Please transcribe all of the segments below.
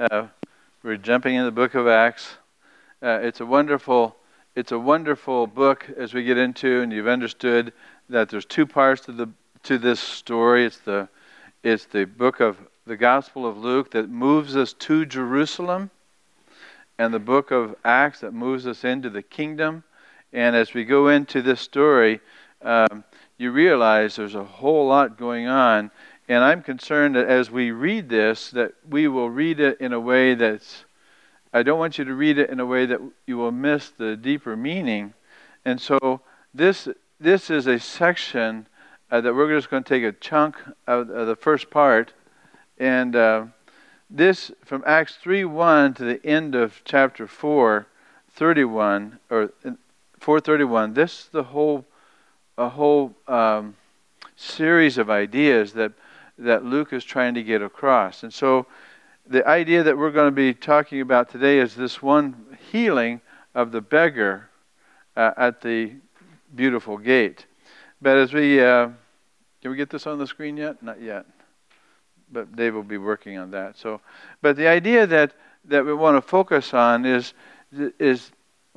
Uh, we're jumping in the book of Acts. Uh, it's a wonderful, it's a wonderful book as we get into, and you've understood that there's two parts to the to this story. It's the it's the book of the Gospel of Luke that moves us to Jerusalem, and the book of Acts that moves us into the kingdom. And as we go into this story, um, you realize there's a whole lot going on and I'm concerned that as we read this, that we will read it in a way that's, I don't want you to read it in a way that you will miss the deeper meaning. And so this, this is a section uh, that we're just going to take a chunk of, of the first part. And uh, this, from Acts 3 1 to the end of chapter 4, 31, or 431, this is the whole, a whole um, series of ideas that that Luke is trying to get across. And so the idea that we're going to be talking about today is this one healing of the beggar uh, at the beautiful gate. But as we, uh, can we get this on the screen yet? Not yet. But Dave will be working on that. So, but the idea that, that we want to focus on is, is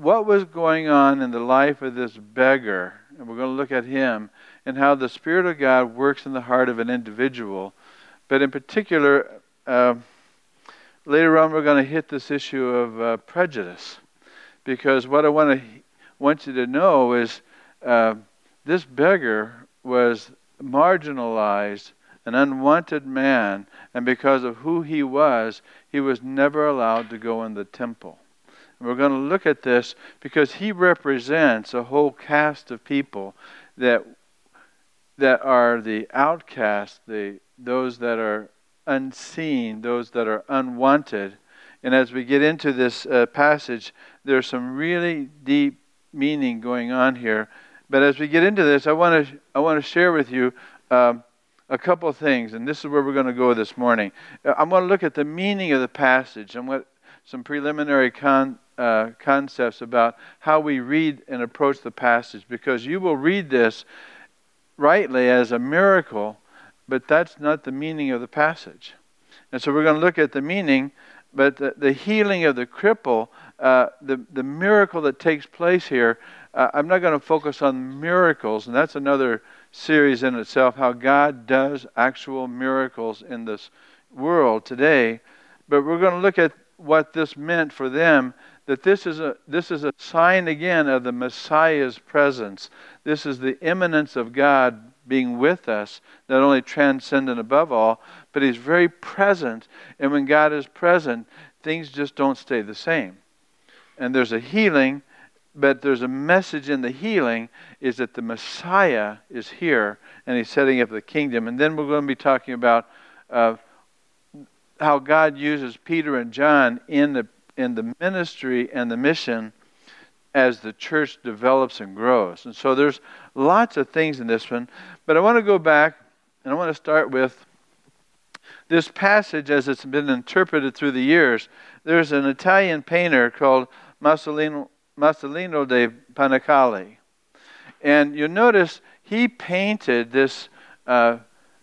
what was going on in the life of this beggar. And we're going to look at him and how the Spirit of God works in the heart of an individual. But in particular, uh, later on, we're going to hit this issue of uh, prejudice. Because what I want to want you to know is uh, this beggar was marginalized, an unwanted man, and because of who he was, he was never allowed to go in the temple. We're going to look at this because he represents a whole cast of people that that are the outcast, the those that are unseen, those that are unwanted. And as we get into this uh, passage, there's some really deep meaning going on here. But as we get into this, I want to I want to share with you um, a couple of things, and this is where we're going to go this morning. Uh, I'm going to look at the meaning of the passage and what some preliminary con, uh, concepts about how we read and approach the passage, because you will read this rightly as a miracle, but that's not the meaning of the passage. And so we're going to look at the meaning, but the, the healing of the cripple, uh, the, the miracle that takes place here, uh, I'm not going to focus on miracles, and that's another series in itself how God does actual miracles in this world today. But we're going to look at what this meant for them that this is a this is a sign again of the Messiah's presence. This is the immanence of God being with us, not only transcendent above all, but He's very present. And when God is present, things just don't stay the same. And there's a healing, but there's a message in the healing is that the Messiah is here and He's setting up the kingdom. And then we're going to be talking about uh, how God uses Peter and John in the in the ministry and the mission as the church develops and grows. And so there's lots of things in this one, but I want to go back and I want to start with this passage as it's been interpreted through the years. There's an Italian painter called Masolino de Panicale. And you'll notice he painted this uh,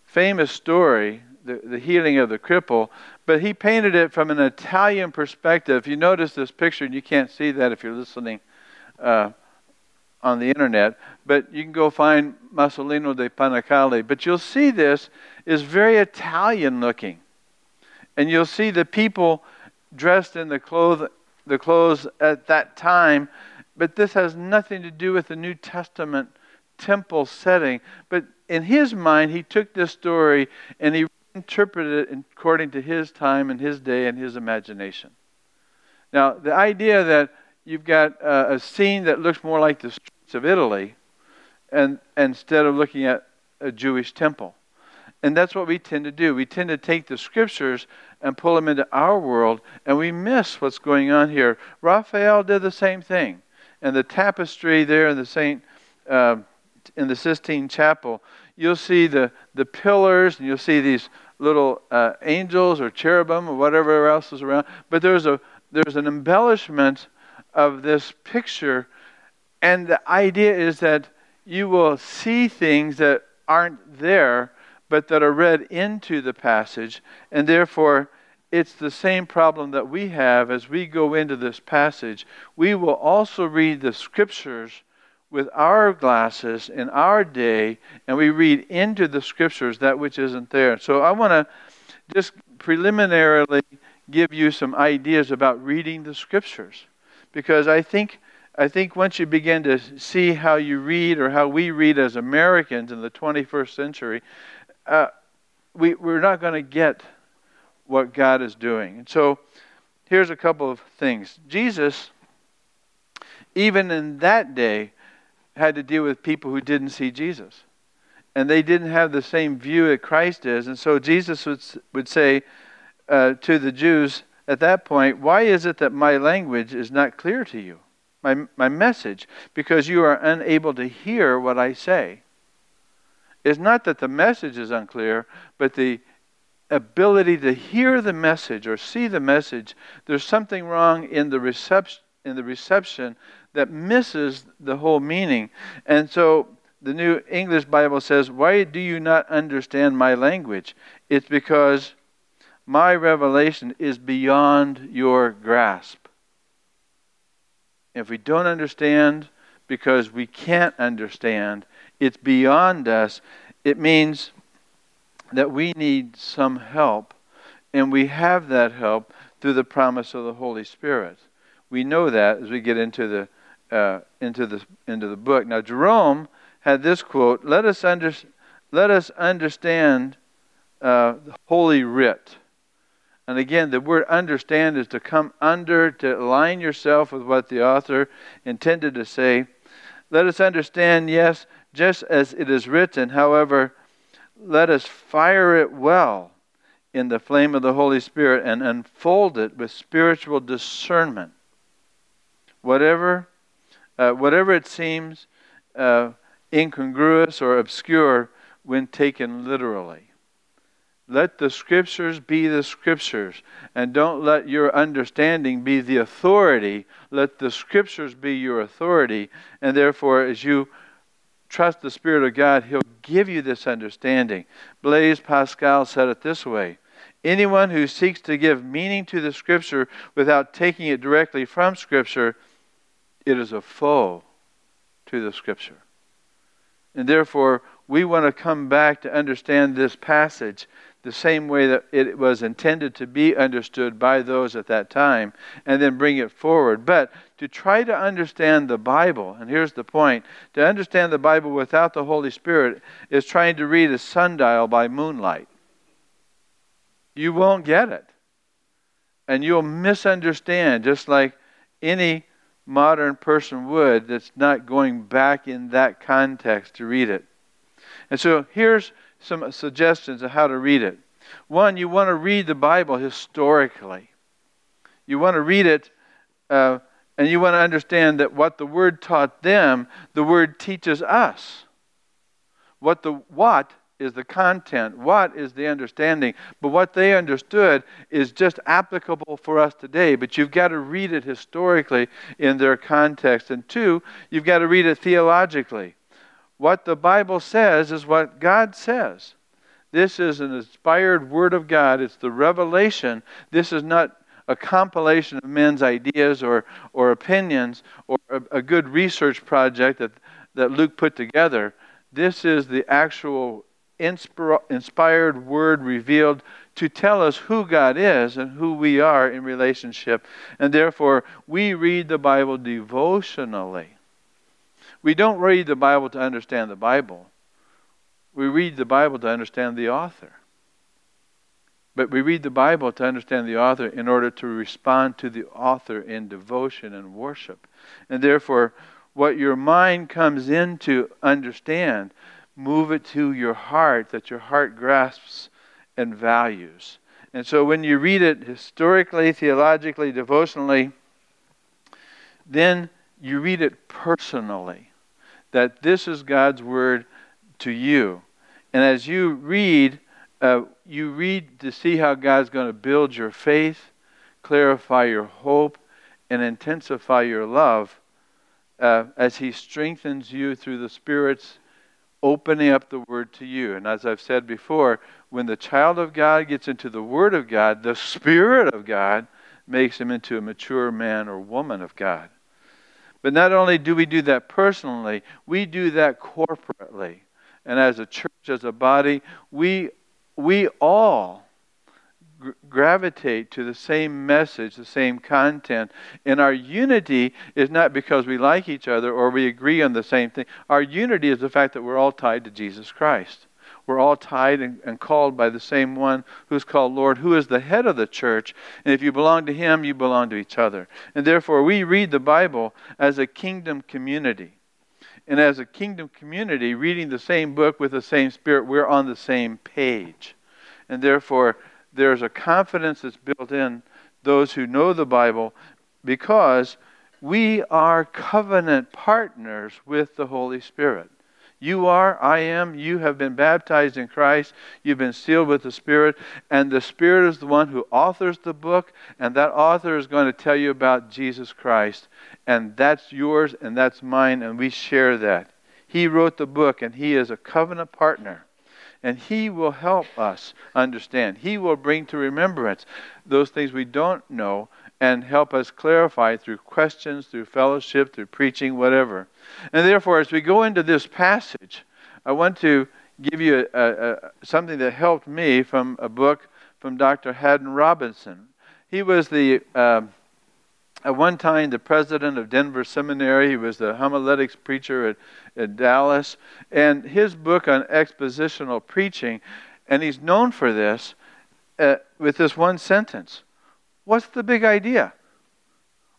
famous story, the, the healing of the cripple, but he painted it from an Italian perspective. You notice this picture, and you can't see that if you're listening uh, on the internet, but you can go find Masolino de Panicale. But you'll see this is very Italian looking. And you'll see the people dressed in the clothes, the clothes at that time, but this has nothing to do with the New Testament temple setting. But in his mind, he took this story and he interpreted it according to his time and his day and his imagination. Now, the idea that you've got a scene that looks more like the streets of Italy and instead of looking at a Jewish temple. And that's what we tend to do. We tend to take the scriptures and pull them into our world, and we miss what's going on here. Raphael did the same thing. And the tapestry there in the Saint, uh, in the Sistine Chapel, you'll see the, the pillars and you'll see these little uh, angels or cherubim or whatever else is around. But there's, a, there's an embellishment of this picture. And the idea is that you will see things that aren't there, but that are read into the passage. And therefore, it's the same problem that we have as we go into this passage. We will also read the scriptures with our glasses in our day, and we read into the scriptures that which isn't there. So I want to just preliminarily give you some ideas about reading the scriptures, because I think I think once you begin to see how you read or how we read as Americans in the 21st century, uh, we, we're not going to get what God is doing. And so here's a couple of things. Jesus, even in that day, had to deal with people who didn't see Jesus. And they didn't have the same view that Christ is. And so Jesus would, would say uh, to the Jews at that point, Why is it that my language is not clear to you? My, my message? Because you are unable to hear what I say. It's not that the message is unclear, but the ability to hear the message or see the message, there's something wrong in the reception in the reception that misses the whole meaning. And so the New English Bible says, Why do you not understand my language? It's because my revelation is beyond your grasp. If we don't understand because we can't understand, it's beyond us. It means that we need some help, and we have that help through the promise of the Holy Spirit. We know that as we get into the uh, into the into the book. Now Jerome had this quote: "Let us under, let us understand uh, the Holy Writ." And again, the word understand is to come under, to align yourself with what the author intended to say. Let us understand, yes, just as it is written. However, let us fire it well in the flame of the Holy Spirit and unfold it with spiritual discernment. Whatever, uh, whatever it seems uh, incongruous or obscure when taken literally. Let the scriptures be the scriptures, and don't let your understanding be the authority. Let the scriptures be your authority, and therefore, as you trust the Spirit of God, He'll give you this understanding. Blaise Pascal said it this way Anyone who seeks to give meaning to the Scripture without taking it directly from Scripture, it is a foe to the Scripture. And therefore, we want to come back to understand this passage the same way that it was intended to be understood by those at that time, and then bring it forward. But to try to understand the Bible, and here's the point to understand the Bible without the Holy Spirit is trying to read a sundial by moonlight. You won't get it. And you'll misunderstand, just like any modern person would that's not going back in that context to read it. And so here's some suggestions of how to read it. One, you want to read the Bible historically. You want to read it, uh, and you want to understand that what the Word taught them, the Word teaches us. What the what is the content, what is the understanding, but what they understood is just applicable for us today. But you've got to read it historically in their context. And two, you've got to read it theologically. What the Bible says is what God says. This is an inspired Word of God. It's the revelation. This is not a compilation of men's ideas or, or opinions or a, a good research project that, that Luke put together. This is the actual inspired Word revealed to tell us who God is and who we are in relationship. And therefore, we read the Bible devotionally. We don't read the Bible to understand the Bible. We read the Bible to understand the author. But we read the Bible to understand the author in order to respond to the author in devotion and worship. And therefore, what your mind comes in to understand, move it to your heart that your heart grasps and values. And so when you read it historically, theologically, devotionally, then you read it personally that this is God's word to you. And as you read, uh, you read to see how God's going to build your faith, clarify your hope, and intensify your love uh, as He strengthens you through the Spirit's opening up the Word to you. And as I've said before, when the child of God gets into the Word of God, the Spirit of God makes him into a mature man or woman of God. But not only do we do that personally, we do that corporately. And as a church, as a body, we, we all gravitate to the same message, the same content. And our unity is not because we like each other or we agree on the same thing. Our unity is the fact that we're all tied to Jesus Christ. We're all tied and, and, called by the same one who's called Lord, who is the head of the church. And if you belong to him, you belong to each other. And therefore, we read the Bible as a kingdom community. And as a kingdom community, reading the same book with the same spirit, we're on the same page. And therefore, there's a confidence that's built in those who know the Bible because we are covenant partners with the Holy Spirit. You are, I am, you have been baptized in Christ, you've been sealed with the Spirit, and the Spirit is the one who authors the book, and that author is going to tell you about Jesus Christ. And that's yours and that's mine, and we share that. He wrote the book, and He is a covenant partner. And He will help us understand. He will bring to remembrance those things we don't know and help us clarify through questions, through fellowship, through preaching, whatever. And therefore, as we go into this passage, I want to give you a, a, something that helped me from a book from Dr. Haddon Robinson. He was the uh, at one time the president of Denver Seminary. He was the homiletics preacher at, at Dallas, and his book on expositional preaching, and he's known for this uh, with this one sentence What's the big idea?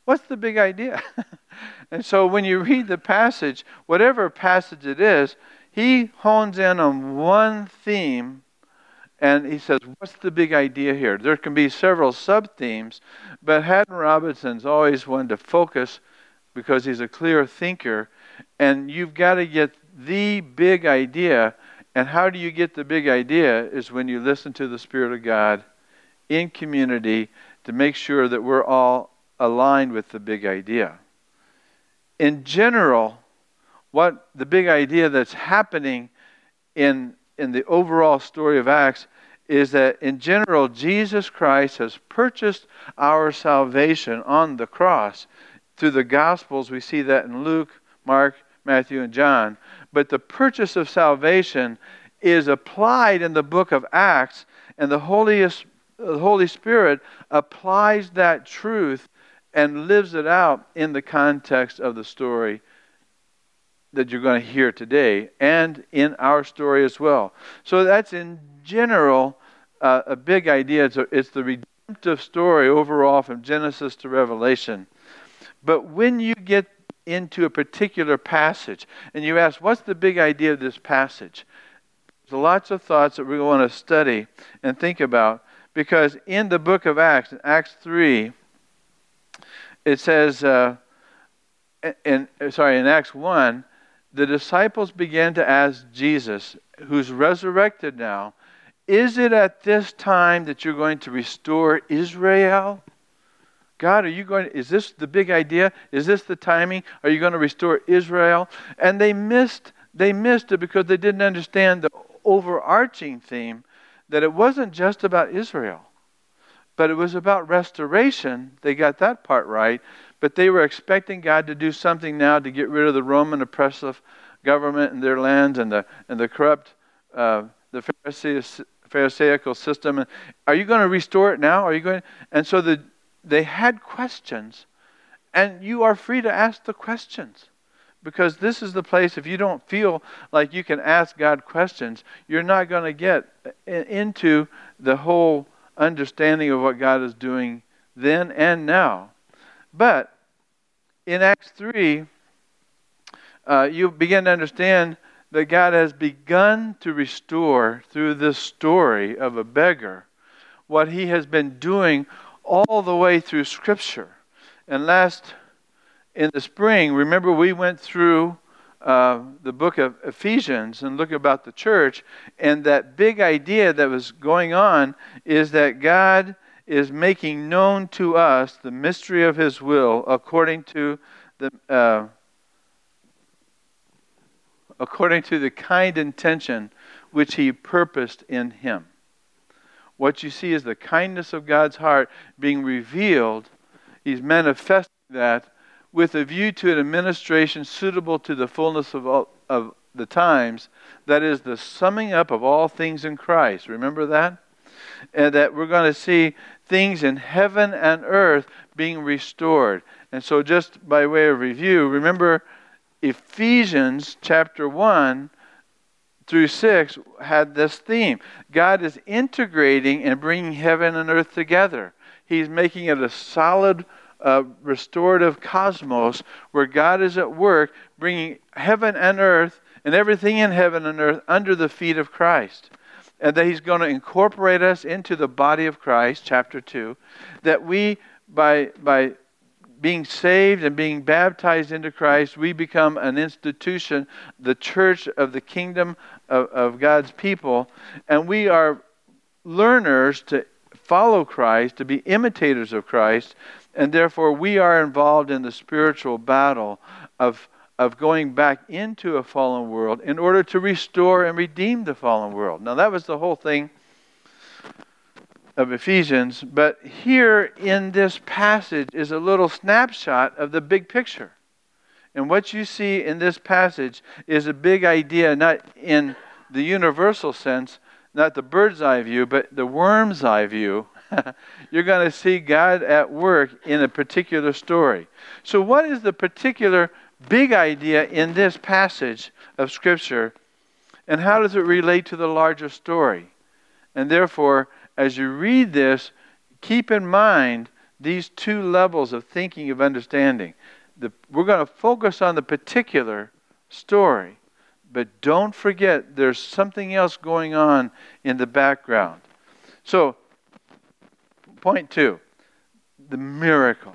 What's the big idea? and so when you read the passage, whatever passage it is, he hones in on one theme and he says, What's the big idea here? There can be several sub themes, but Haddon Robinson's always one to focus because he's a clear thinker, and you've got to get the big idea. And how do you get the big idea? Is when you listen to the Spirit of God in community to make sure that we're all aligned with the big idea. In general, what the big idea that's happening in, in the overall story of Acts is that in general, Jesus Christ has purchased our salvation on the cross. Through the Gospels, we see that in Luke, Mark, Matthew, and John. But the purchase of salvation is applied in the book of Acts, and the holiest the Holy Spirit applies that truth and lives it out in the context of the story that you're going to hear today and in our story as well. So that's in general uh, a big idea. It's, a, it's the redemptive story overall from Genesis to Revelation. But when you get into a particular passage and you ask, what's the big idea of this passage? There's lots of thoughts that we want to study and think about. Because in the book of Acts, in Acts 3, it says, uh, in, sorry, in Acts 1, the disciples began to ask Jesus, who's resurrected now, is it at this time that you're going to restore Israel? God, are you going to, is this the big idea? Is this the timing? Are you going to restore Israel? And they missed they missed it because they didn't understand the overarching theme that it wasn't just about Israel, but it was about restoration. They got that part right, but they were expecting God to do something now to get rid of the Roman oppressive government in their lands and the and the corrupt uh, the Pharisaical system. Are you going to restore it now? Are you going? And so the they had questions, and you are free to ask the questions. Because this is the place, if you don't feel like you can ask God questions, you're not going to get into the whole understanding of what God is doing then and now. But in Acts 3, uh, you begin to understand that God has begun to restore through this story of a beggar what he has been doing all the way through Scripture. And last in the spring, remember we went through uh, the book of Ephesians and look about the church, and that big idea that was going on is that God is making known to us the mystery of His will according to the uh, according to the kind intention which He purposed in Him. What you see is the kindness of God's heart being revealed. He's manifesting that with a view to an administration suitable to the fullness of, all, of the times. That is the summing up of all things in Christ. Remember that? And that we're going to see things in heaven and earth being restored. And so, just by way of review, remember Ephesians chapter 1 through 6 had this theme God is integrating and bringing heaven and earth together. He's making it a solid, uh, restorative cosmos where God is at work bringing heaven and earth and everything in heaven and earth under the feet of Christ. And that He's going to incorporate us into the body of Christ, chapter 2. That we, by, by being saved and being baptized into Christ, we become an institution, the church of the kingdom of, of God's people, and we are learners to follow Christ, to be imitators of Christ, and therefore we are involved in the spiritual battle of, of going back into a fallen world in order to restore and redeem the fallen world. Now, that was the whole thing of Ephesians, but here in this passage is a little snapshot of the big picture. And what you see in this passage is a big idea, not in the universal sense, not the bird's eye view, but the worm's eye view. You're going to see God at work in a particular story. So, what is the particular big idea in this passage of Scripture, and how does it relate to the larger story? And therefore, as you read this, keep in mind these two levels of thinking, of understanding. The, we're going to focus on the particular story, but don't forget there's something else going on in the background. So, point two the miracle.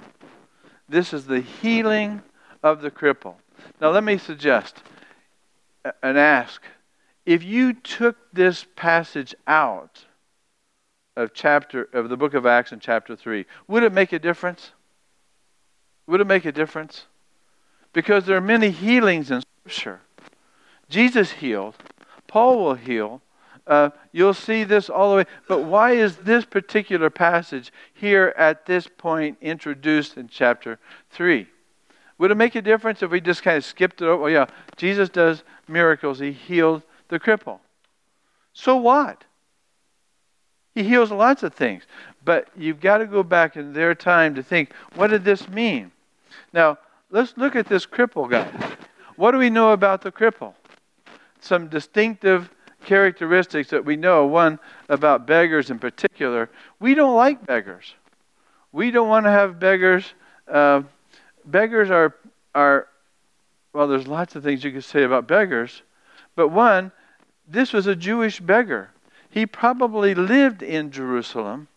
This is the healing of the cripple. Now, let me suggest and ask if you took this passage out of chapter of the book of Acts in chapter 3, would it make a difference? Would it make a difference? Because there are many healings in Scripture. Jesus healed. Paul will heal. Uh, you'll see this all the way. But why is this particular passage here at this point introduced in chapter 3? Would it make a difference if we just kind of skipped it over? Well, yeah, Jesus does miracles. He healed the cripple. So what? He heals lots of things. But you've got to go back in their time to think, what did this mean? Now, let's look at this cripple guy. What do we know about the cripple? Some distinctive characteristics that we know. One about beggars in particular. We don't like beggars. We don't want to have beggars. Uh, beggars are, are, well, there's lots of things you could say about beggars. But one, this was a Jewish beggar. He probably lived in Jerusalem.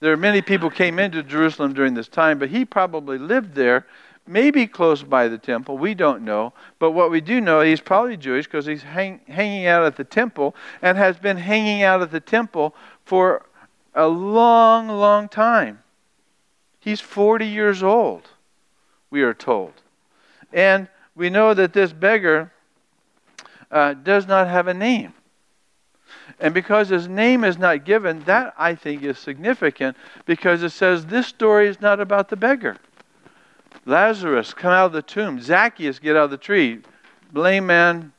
There are many people came into Jerusalem during this time, but he probably lived there, maybe close by the temple. We don't know. But what we do know, he's probably Jewish because he's hang, hanging out at the temple and has been hanging out at the temple for a long, long time. He's 40 years old, we are told. And we know that this beggar uh, does not have a name. And because his name is not given, that I think is significant because it says this story is not about the beggar. Lazarus, come out of the tomb. Zacchaeus, get out of the tree. Lame man,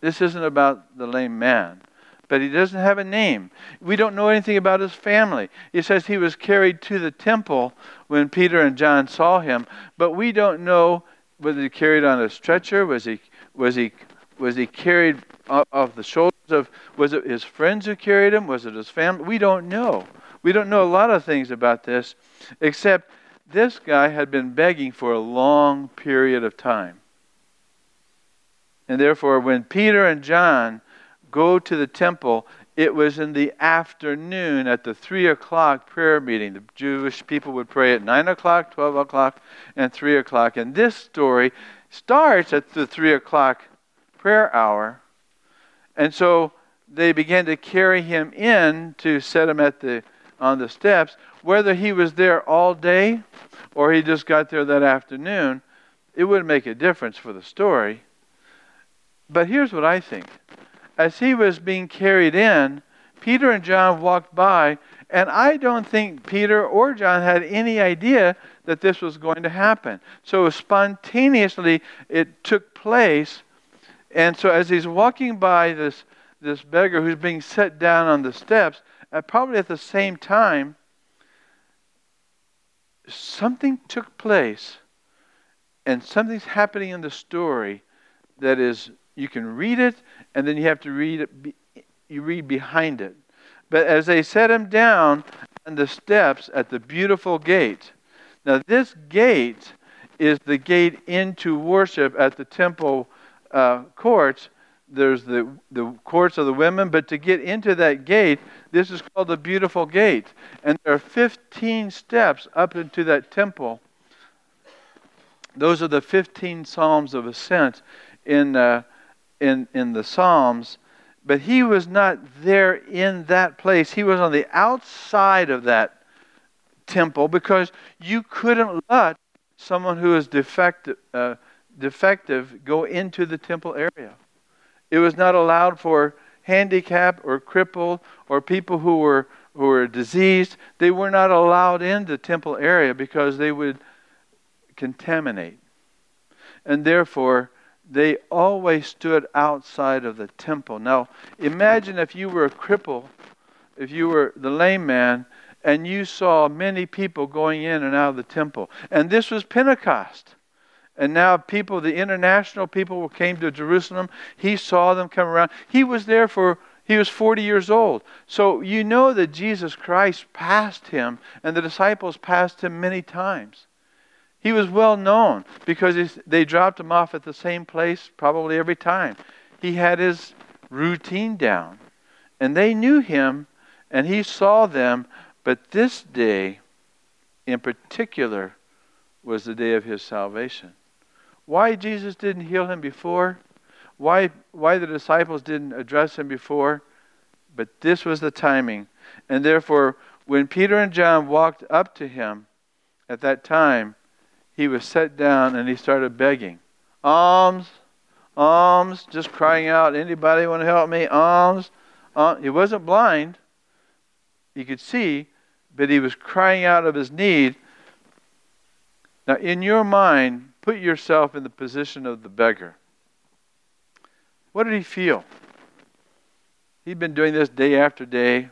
this isn't about the lame man. But he doesn't have a name. We don't know anything about his family. It says he was carried to the temple when Peter and John saw him, but we don't know whether he carried on a stretcher, was he was he was he carried off the shoulders of, was it his friends who carried him? Was it his family? We don't know. We don't know a lot of things about this, except this guy had been begging for a long period of time. And therefore, when Peter and John go to the temple, it was in the afternoon at the 3 o'clock prayer meeting. The Jewish people would pray at 9 o'clock, 12 o'clock, and 3 o'clock. And this story starts at the 3 o'clock prayer hour and so they began to carry him in to set him at the on the steps. Whether he was there all day or he just got there that afternoon, it wouldn't make a difference for the story. But here's what I think. As he was being carried in, Peter and John walked by, and I don't think Peter or John had any idea that this was going to happen. So spontaneously, it took place. And so as he's walking by this, this beggar who's being set down on the steps, at probably at the same time, something took place and something's happening in the story that is you can read it and then you have to read it you read behind it but as they set him down on the steps at the beautiful gate now this gate is the gate into worship at the temple uh, courts there's the, the courts of the women, but to get into that gate, this is called the beautiful gate. And there are 15 steps up into that temple. Those are the 15 Psalms of Ascent in, uh, in, in the Psalms. But he was not there in that place. He was on the outside of that temple because you couldn't let someone who is defective, uh, defective go into the temple area. It was not allowed for handicapped or crippled or people who were who were diseased. They were not allowed in the temple area because they would contaminate. And therefore, they always stood outside of the temple. Now, imagine if you were a cripple, if you were the lame man, and you saw many people going in and out of the temple. And this was Pentecost. And now people, the international people came to Jerusalem. He saw them come around. He was there for, he was 40 years old. So you know that Jesus Christ passed him, and the disciples passed him many times. He was well known because they dropped him off at the same place probably every time. He had his routine down. And they knew him, and he saw them. But this day, in particular, was the day of his salvation. Why Jesus didn't heal him before, why, why the disciples didn't address him before, but this was the timing. And therefore, when Peter and John walked up to him at that time, he was set down and he started begging. Alms, alms, just crying out, anybody want to help me? Alms. alms. He wasn't blind. He could see, but he was crying out of his need. Now, in your mind, Put yourself in the position of the beggar. What did he feel? He'd been doing this day after day.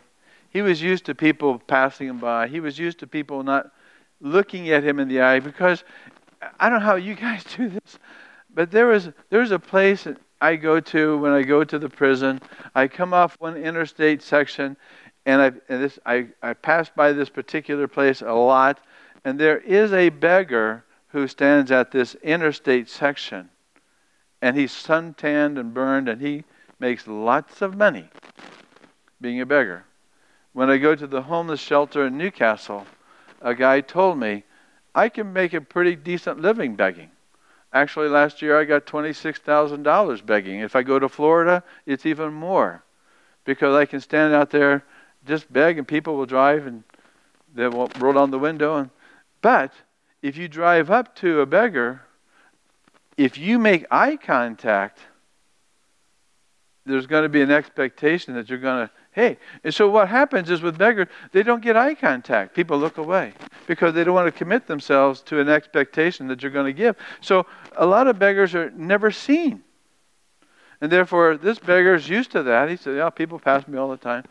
He was used to people passing him by. He was used to people not looking at him in the eye because I don't know how you guys do this, but there was there's a place I go to when I go to the prison. I come off one interstate section, and I and this I I pass by this particular place a lot, and there is a beggar who stands at this interstate section and he's suntanned and burned and he makes lots of money being a beggar. When I go to the homeless shelter in Newcastle, a guy told me I can make a pretty decent living begging. Actually, last year I got $26,000 begging. If I go to Florida, it's even more because I can stand out there just beg and people will drive and they will roll down the window. And, but if you drive up to a beggar, if you make eye contact, there's going to be an expectation that you're going to, hey. And so what happens is with beggars, they don't get eye contact. People look away because they don't want to commit themselves to an expectation that you're going to give. So a lot of beggars are never seen. And therefore, this beggar is used to that. He said, yeah, people pass me all the time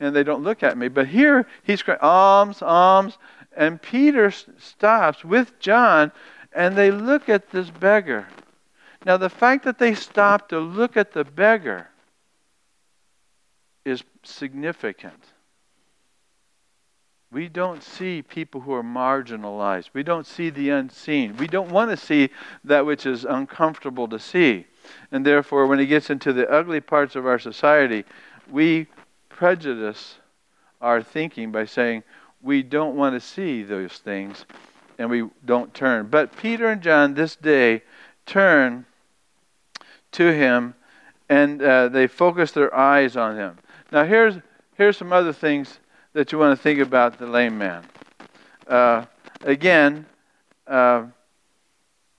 and they don't look at me. But here, he's crying, alms, alms. And Peter stops with John and they look at this beggar. Now, the fact that they stop to look at the beggar is significant. We don't see people who are marginalized. We don't see the unseen. We don't want to see that which is uncomfortable to see. And therefore, when it gets into the ugly parts of our society, we prejudice our thinking by saying, we don't want to see those things and we don't turn. But Peter and John this day turn to him and uh, they focus their eyes on him. Now, here's, here's some other things that you want to think about the lame man. Uh, again, uh,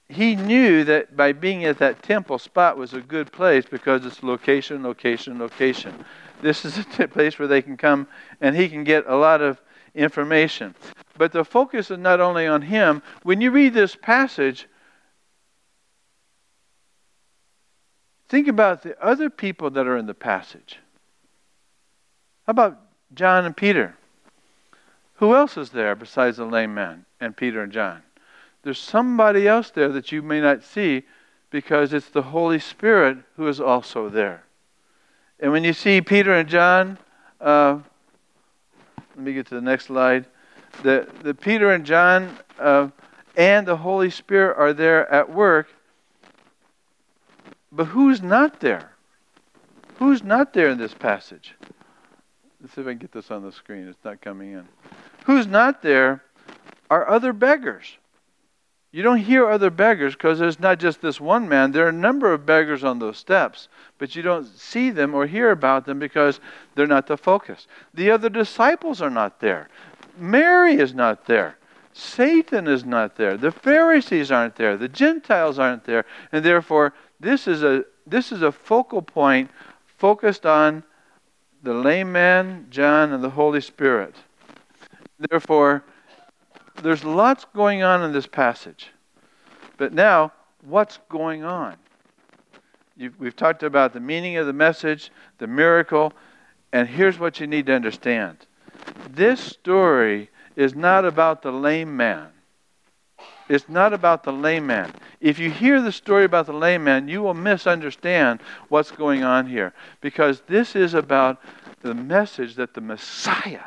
he knew that by being at that temple spot was a good place because it's location, location, location. this is a t- place where they can come and he can get a lot of information. But the focus is not only on him. When you read this passage, think about the other people that are in the passage. How about John and Peter? Who else is there besides the lame man and Peter and John? There's somebody else there that you may not see because it's the Holy Spirit who is also there. And when you see Peter and John, uh, let me get to the next slide. The, the Peter and John uh, and the Holy Spirit are there at work, but who's not there? Who's not there in this passage? Let's see if I can get this on the screen. It's not coming in. Who's not there are other beggars. You don't hear other beggars because there's not just this one man. There are a number of beggars on those steps, but you don't see them or hear about them because they're not the focus. The other disciples are not there. Mary is not there. Satan is not there. The Pharisees aren't there. The Gentiles aren't there. And therefore, this is a, this is a focal point focused on the lame man, John, and the Holy Spirit. Therefore, there's lots going on in this passage. But now, what's going on? You've, we've talked about the meaning of the message, the miracle, and here's what you need to understand. This story is not about the lame man. It's not about the layman. If you hear the story about the layman, you will misunderstand what's going on here. Because this is about the message that the Messiah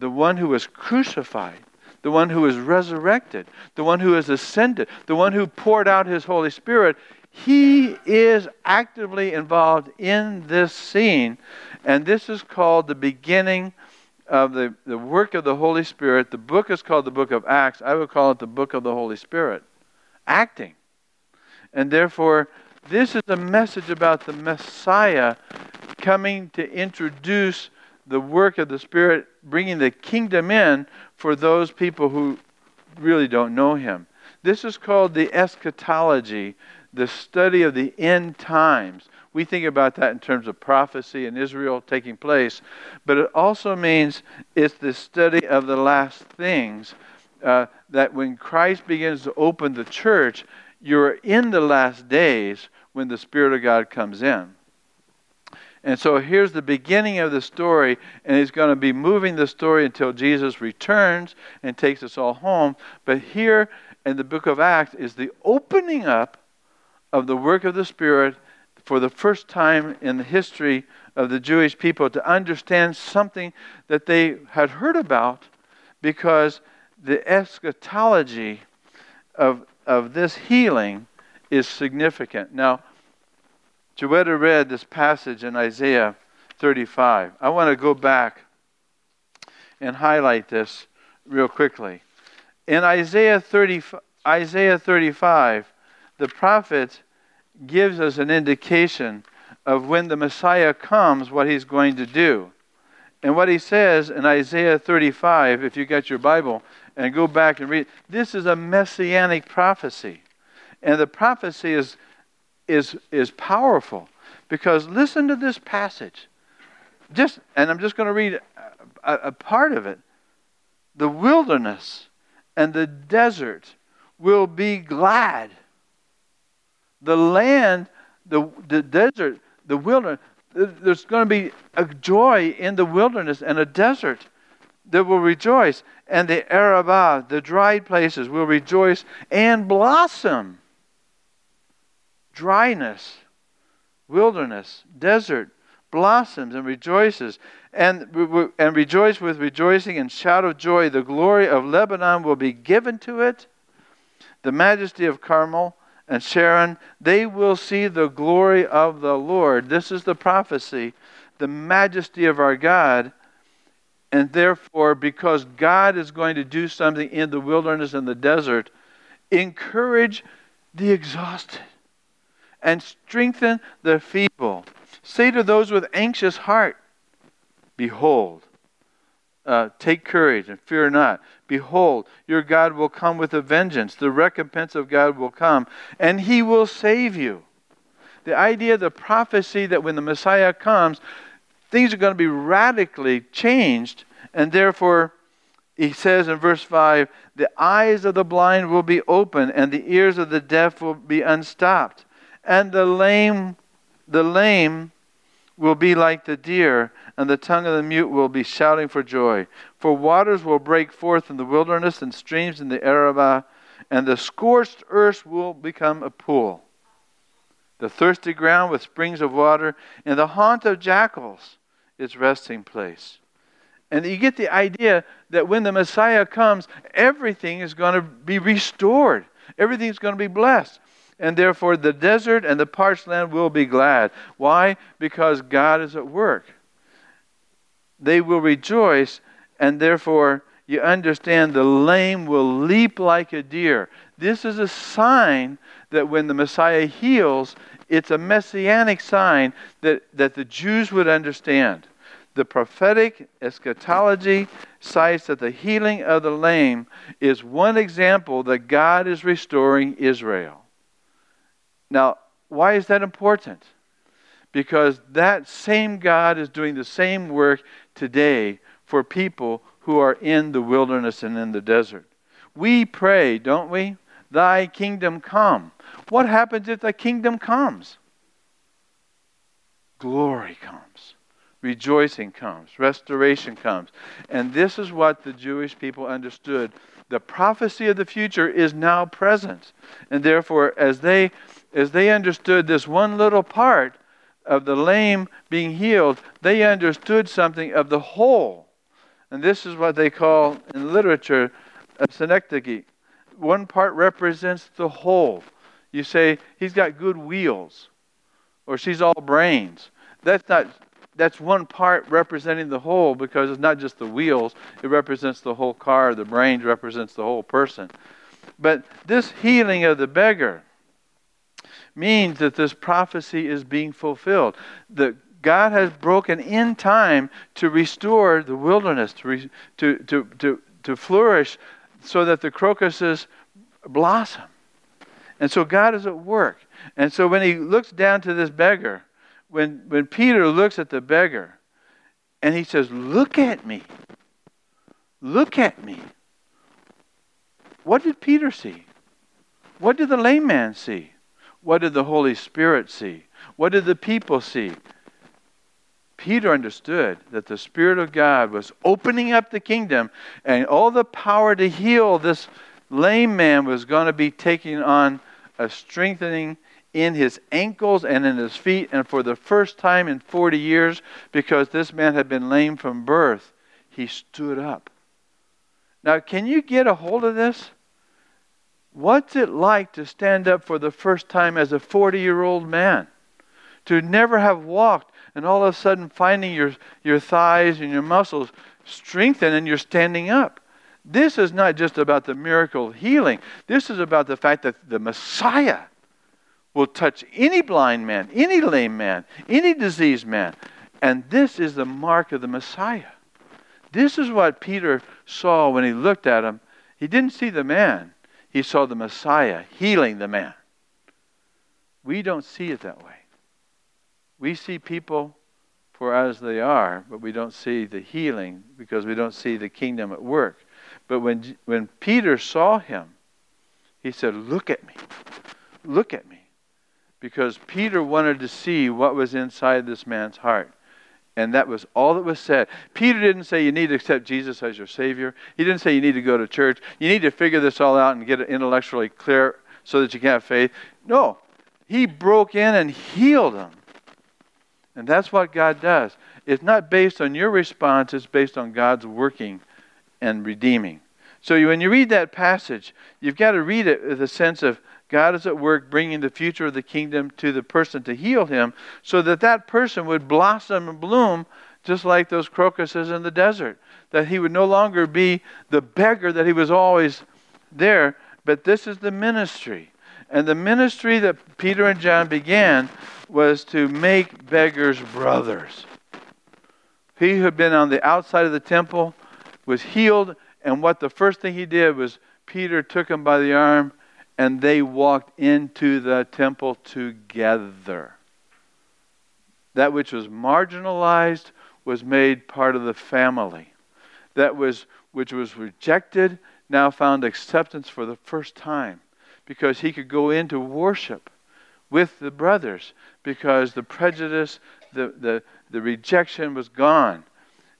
the one who was crucified, the one who was resurrected, the one who has ascended, the one who poured out his Holy Spirit, he is actively involved in this scene. And this is called the beginning of the, the work of the Holy Spirit. The book is called the book of Acts. I would call it the book of the Holy Spirit. Acting. And therefore, this is a message about the Messiah coming to introduce the work of the Spirit bringing the kingdom in for those people who really don't know Him. This is called the eschatology, the study of the end times. We think about that in terms of prophecy and Israel taking place, but it also means it's the study of the last things. Uh, that when Christ begins to open the church, you're in the last days when the Spirit of God comes in. And so here's the beginning of the story, and he's going to be moving the story until Jesus returns and takes us all home. But here in the book of Acts is the opening up of the work of the Spirit for the first time in the history of the Jewish people to understand something that they had heard about because the eschatology of, of this healing is significant. Now, Joetta read this passage in Isaiah 35. I want to go back and highlight this real quickly. In Isaiah 30, Isaiah 35, the prophet gives us an indication of when the Messiah comes, what he's going to do. And what he says in Isaiah 35, if you got your Bible and go back and read, this is a messianic prophecy. And the prophecy is is, is powerful because listen to this passage. Just, and I'm just going to read a, a part of it. The wilderness and the desert will be glad. The land, the, the desert, the wilderness, there's going to be a joy in the wilderness and a desert that will rejoice. And the Arabah, the dried places, will rejoice and blossom dryness, wilderness, desert, blossoms and rejoices, and, and rejoice with rejoicing and shout of joy. The glory of Lebanon will be given to it, the majesty of Carmel and Sharon. They will see the glory of the Lord. This is the prophecy, the majesty of our God. And therefore, because God is going to do something in the wilderness and the desert, encourage the exhausted and strengthen the feeble. Say to those with anxious heart, Behold, uh, take courage and fear not. Behold, your God will come with a vengeance. The recompense of God will come, and he will save you. the idea, the prophecy that when the Messiah comes, things are going to be radically changed, and therefore, he says in verse 5 the eyes of the blind will be open, and the ears of the deaf will be unstopped, and the lame, the lame will be like the deer, and the tongue of the mute will be shouting for joy. For waters will break forth in the wilderness, and streams in the Arabah, and the scorched earth will become a pool. The thirsty ground with springs of water, and the haunt of jackals its resting place. And you get the idea that when the Messiah comes, everything is going to be restored. Everything's going to be blessed. And therefore, the desert and the parched land will be glad. Why? Because God is at work. They will rejoice, and therefore, you understand the lame will leap like a deer. This is a sign that when the Messiah heals, it's a messianic sign that, that the Jews would understand. The prophetic eschatology cites that the healing of the lame is one example that God is restoring Israel. Now, why is that important? Because that same God is doing the same work today for people who are in the wilderness and in the desert. We pray, don't we? Thy kingdom come. What happens if the kingdom comes? Glory comes. Rejoicing comes. Restoration comes. And this is what the Jewish people understood. The prophecy of the future is now present. And therefore, as they as they understood this one little part of the lame being healed, they understood something of the whole. And this is what they call in literature a synecdoche. One part represents the whole. You say, he's got good wheels, or she's all brains. That's not that's one part representing the whole because it's not just the wheels, it represents the whole car, the brain represents the whole person. But this healing of the beggar means that this prophecy is being fulfilled. That God has broken in time to restore the wilderness, to, re, to, to, to, to flourish so that the crocuses blossom. And so God is at work. And so when he looks down to this beggar, when, when Peter looks at the beggar and he says, Look at me. Look at me. What did Peter see? What did the lame man see? What did the Holy Spirit see? What did the people see? Peter understood that the Spirit of God was opening up the kingdom, and all the power to heal this lame man was going to be taking on a strengthening in his ankles and in his feet, and for the first time in 40 years, because this man had been lame from birth, he stood up. Now, can you get a hold of this? What's it like to stand up for the first time as a 40 year old man? To never have walked and all of a sudden finding your, your thighs and your muscles strengthen and you're standing up. This is not just about the miracle of healing. This is about the fact that the Messiah will touch any blind man, any lame man, any diseased man. And this is the mark of the Messiah. This is what Peter saw when he looked at him. He didn't see the man, he saw the Messiah healing the man. We don't see it that way. We see people for as they are, but we don't see the healing because we don't see the kingdom at work. But when, when Peter saw him, he said, Look at me. Look at me. Because Peter wanted to see what was inside this man's heart. And that was all that was said. Peter didn't say you need to accept Jesus as your Savior. He didn't say you need to go to church. You need to figure this all out and get it intellectually clear so that you can have faith. No. He broke in and healed him. And that's what God does. It's not based on your response, it's based on God's working and redeeming. So when you read that passage, you've got to read it with a sense of God is at work bringing the future of the kingdom to the person to heal him so that that person would blossom and bloom just like those crocuses in the desert. That he would no longer be the beggar that he was always there, but this is the ministry. And the ministry that Peter and John began was to make beggars brothers. He who had been on the outside of the temple was healed, and what the first thing he did was Peter took him by the arm and they walked into the temple together. That which was marginalized was made part of the family. That was which was rejected now found acceptance for the first time because he could go into worship with the brothers because the prejudice, the, the, the rejection was gone.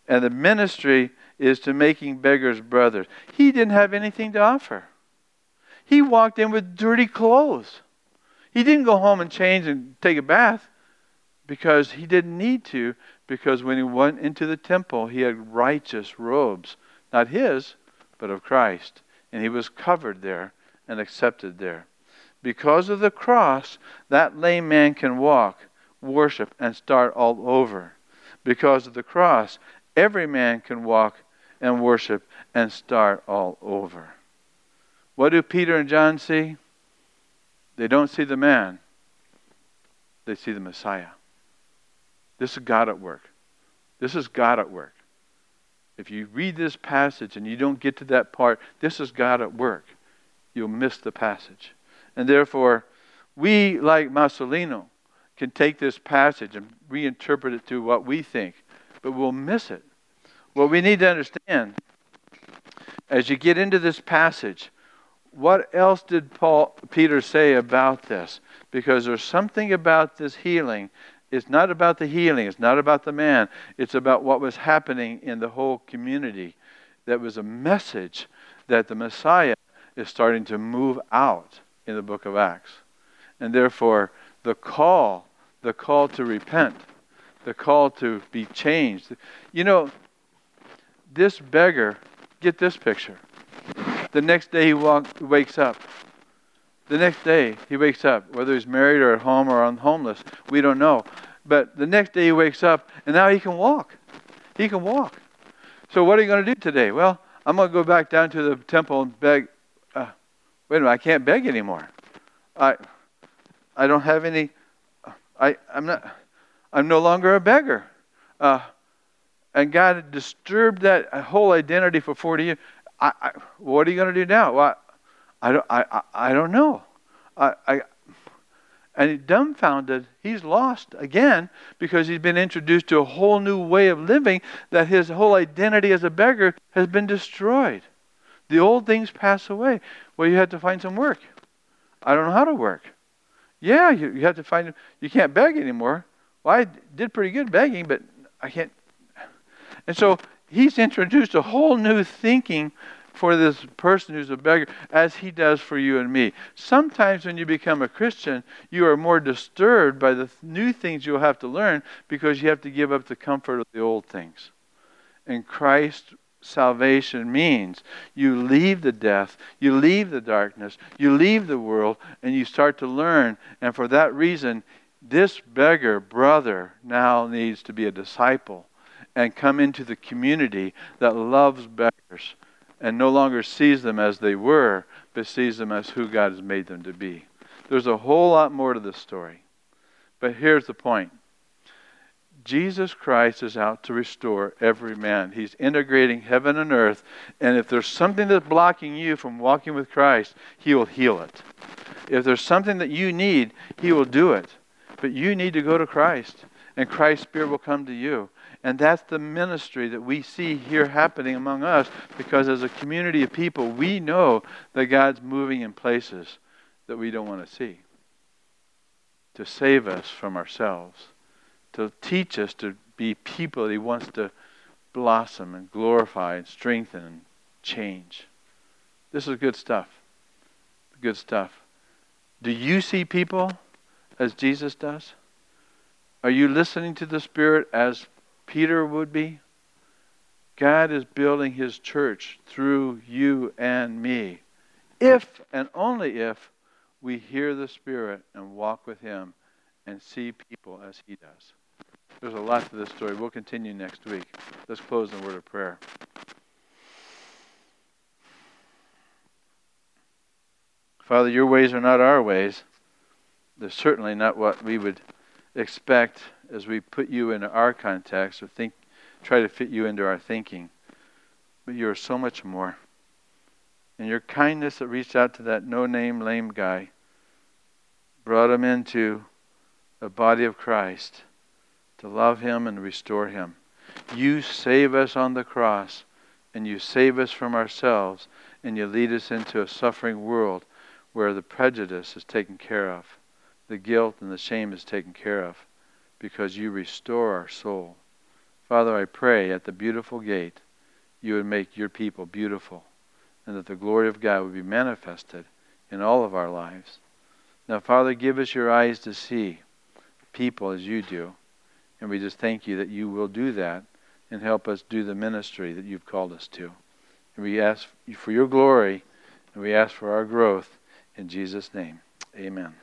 And the ministry is to making beggars brothers. He didn't have anything to offer. He walked in with dirty clothes. He didn't go home and change and take a bath because he didn't need to, because when he went into the temple, he had righteous robes. Not his, but of Christ. And he was covered there and accepted there. Because of the cross, that lame man can walk, worship, and start all over. Because of the cross, every man can walk and worship and start all over. What do Peter and John see? They don't see the man, they see the Messiah. This is God at work. This is God at work. If you read this passage and you don't get to that part, this is God at work. You'll miss the passage. And therefore, we, like Masolino, can take this passage and reinterpret it to what we think, but we'll miss it. What we need to understand as you get into this passage, what else did Paul Peter say about this? Because there's something about this healing it's not about the healing, it's not about the man, it's about what was happening in the whole community. That was a message that the Messiah is starting to move out in the book of Acts. And therefore, the call, the call to repent, the call to be changed. You know, this beggar, get this picture. The next day he walk, wakes up. The next day he wakes up, whether he's married or at home or on homeless, we don't know. But the next day he wakes up and now he can walk. He can walk. So what are you going to do today? Well, I'm going to go back down to the temple and beg. Wait a minute, I can't beg anymore. I, I don't have any. I, I'm not. I'm no longer a beggar. Uh, and God had disturbed that whole identity for 40 years. I, I, what are you going to do now? Well, I don't, I, I, I don't know. I, I, and he's dumbfounded, he's lost again because he's been introduced to a whole new way of living that his whole identity as a beggar has been destroyed. The old things pass away. Well, you have to find some work. I don't know how to work. Yeah, you, you have to find, you can't beg anymore. Well, I did pretty good begging, but I can't. And so he's introduced a whole new thinking for this person who's a beggar as he does for you and me. Sometimes when you become a Christian, you are more disturbed by the new things you'll have to learn because you have to give up the comfort of the old things. And Christ salvation means you leave the death, you leave the darkness, you leave the world, and you start to learn. And for that reason, this beggar brother now needs to be a disciple and come into the community that loves beggars and no longer sees them as they were, but sees them as who God has made them to be. There's a whole lot more to this story. But here's the point Jesus Christ is out to restore every man. He's integrating heaven and earth. And if there's something that's blocking you from walking with Christ, He will heal it. If there's something that you need, He will do it. But you need to go to Christ, and Christ's Spirit will come to you. And that's the ministry that we see here happening among us because as a community of people, we know that God's moving in places that we don't want to see to save us from ourselves, to teach us to be people that He wants to blossom and glorify and strengthen and change. This is good stuff. Good stuff. Do you see people as Jesus does? Are you listening to the Spirit as Peter would be. God is building his church through you and me. If and only if we hear the Spirit and walk with him and see people as he does. There's a lot to this story. We'll continue next week. Let's close in a word of prayer. Father, your ways are not our ways. They're certainly not what we would expect as we put you into our context or think, try to fit you into our thinking. But you are so much more. and your kindness that reached out to that no name lame guy, brought him into the body of Christ to love him and restore him. You save us on the cross, and you save us from ourselves, and you lead us into a suffering world where the prejudice is taken care of, the guilt and the shame is taken care of, because you restore our soul. Father, I pray at the beautiful gate you would make your people beautiful, and that the glory of God would be manifested in all of our lives. Now, Father, give us your eyes to see people as you do. And we just thank you that you will do that and help us do the ministry that you've called us to. And we ask for your glory and we ask for our growth in Jesus' name. Amen.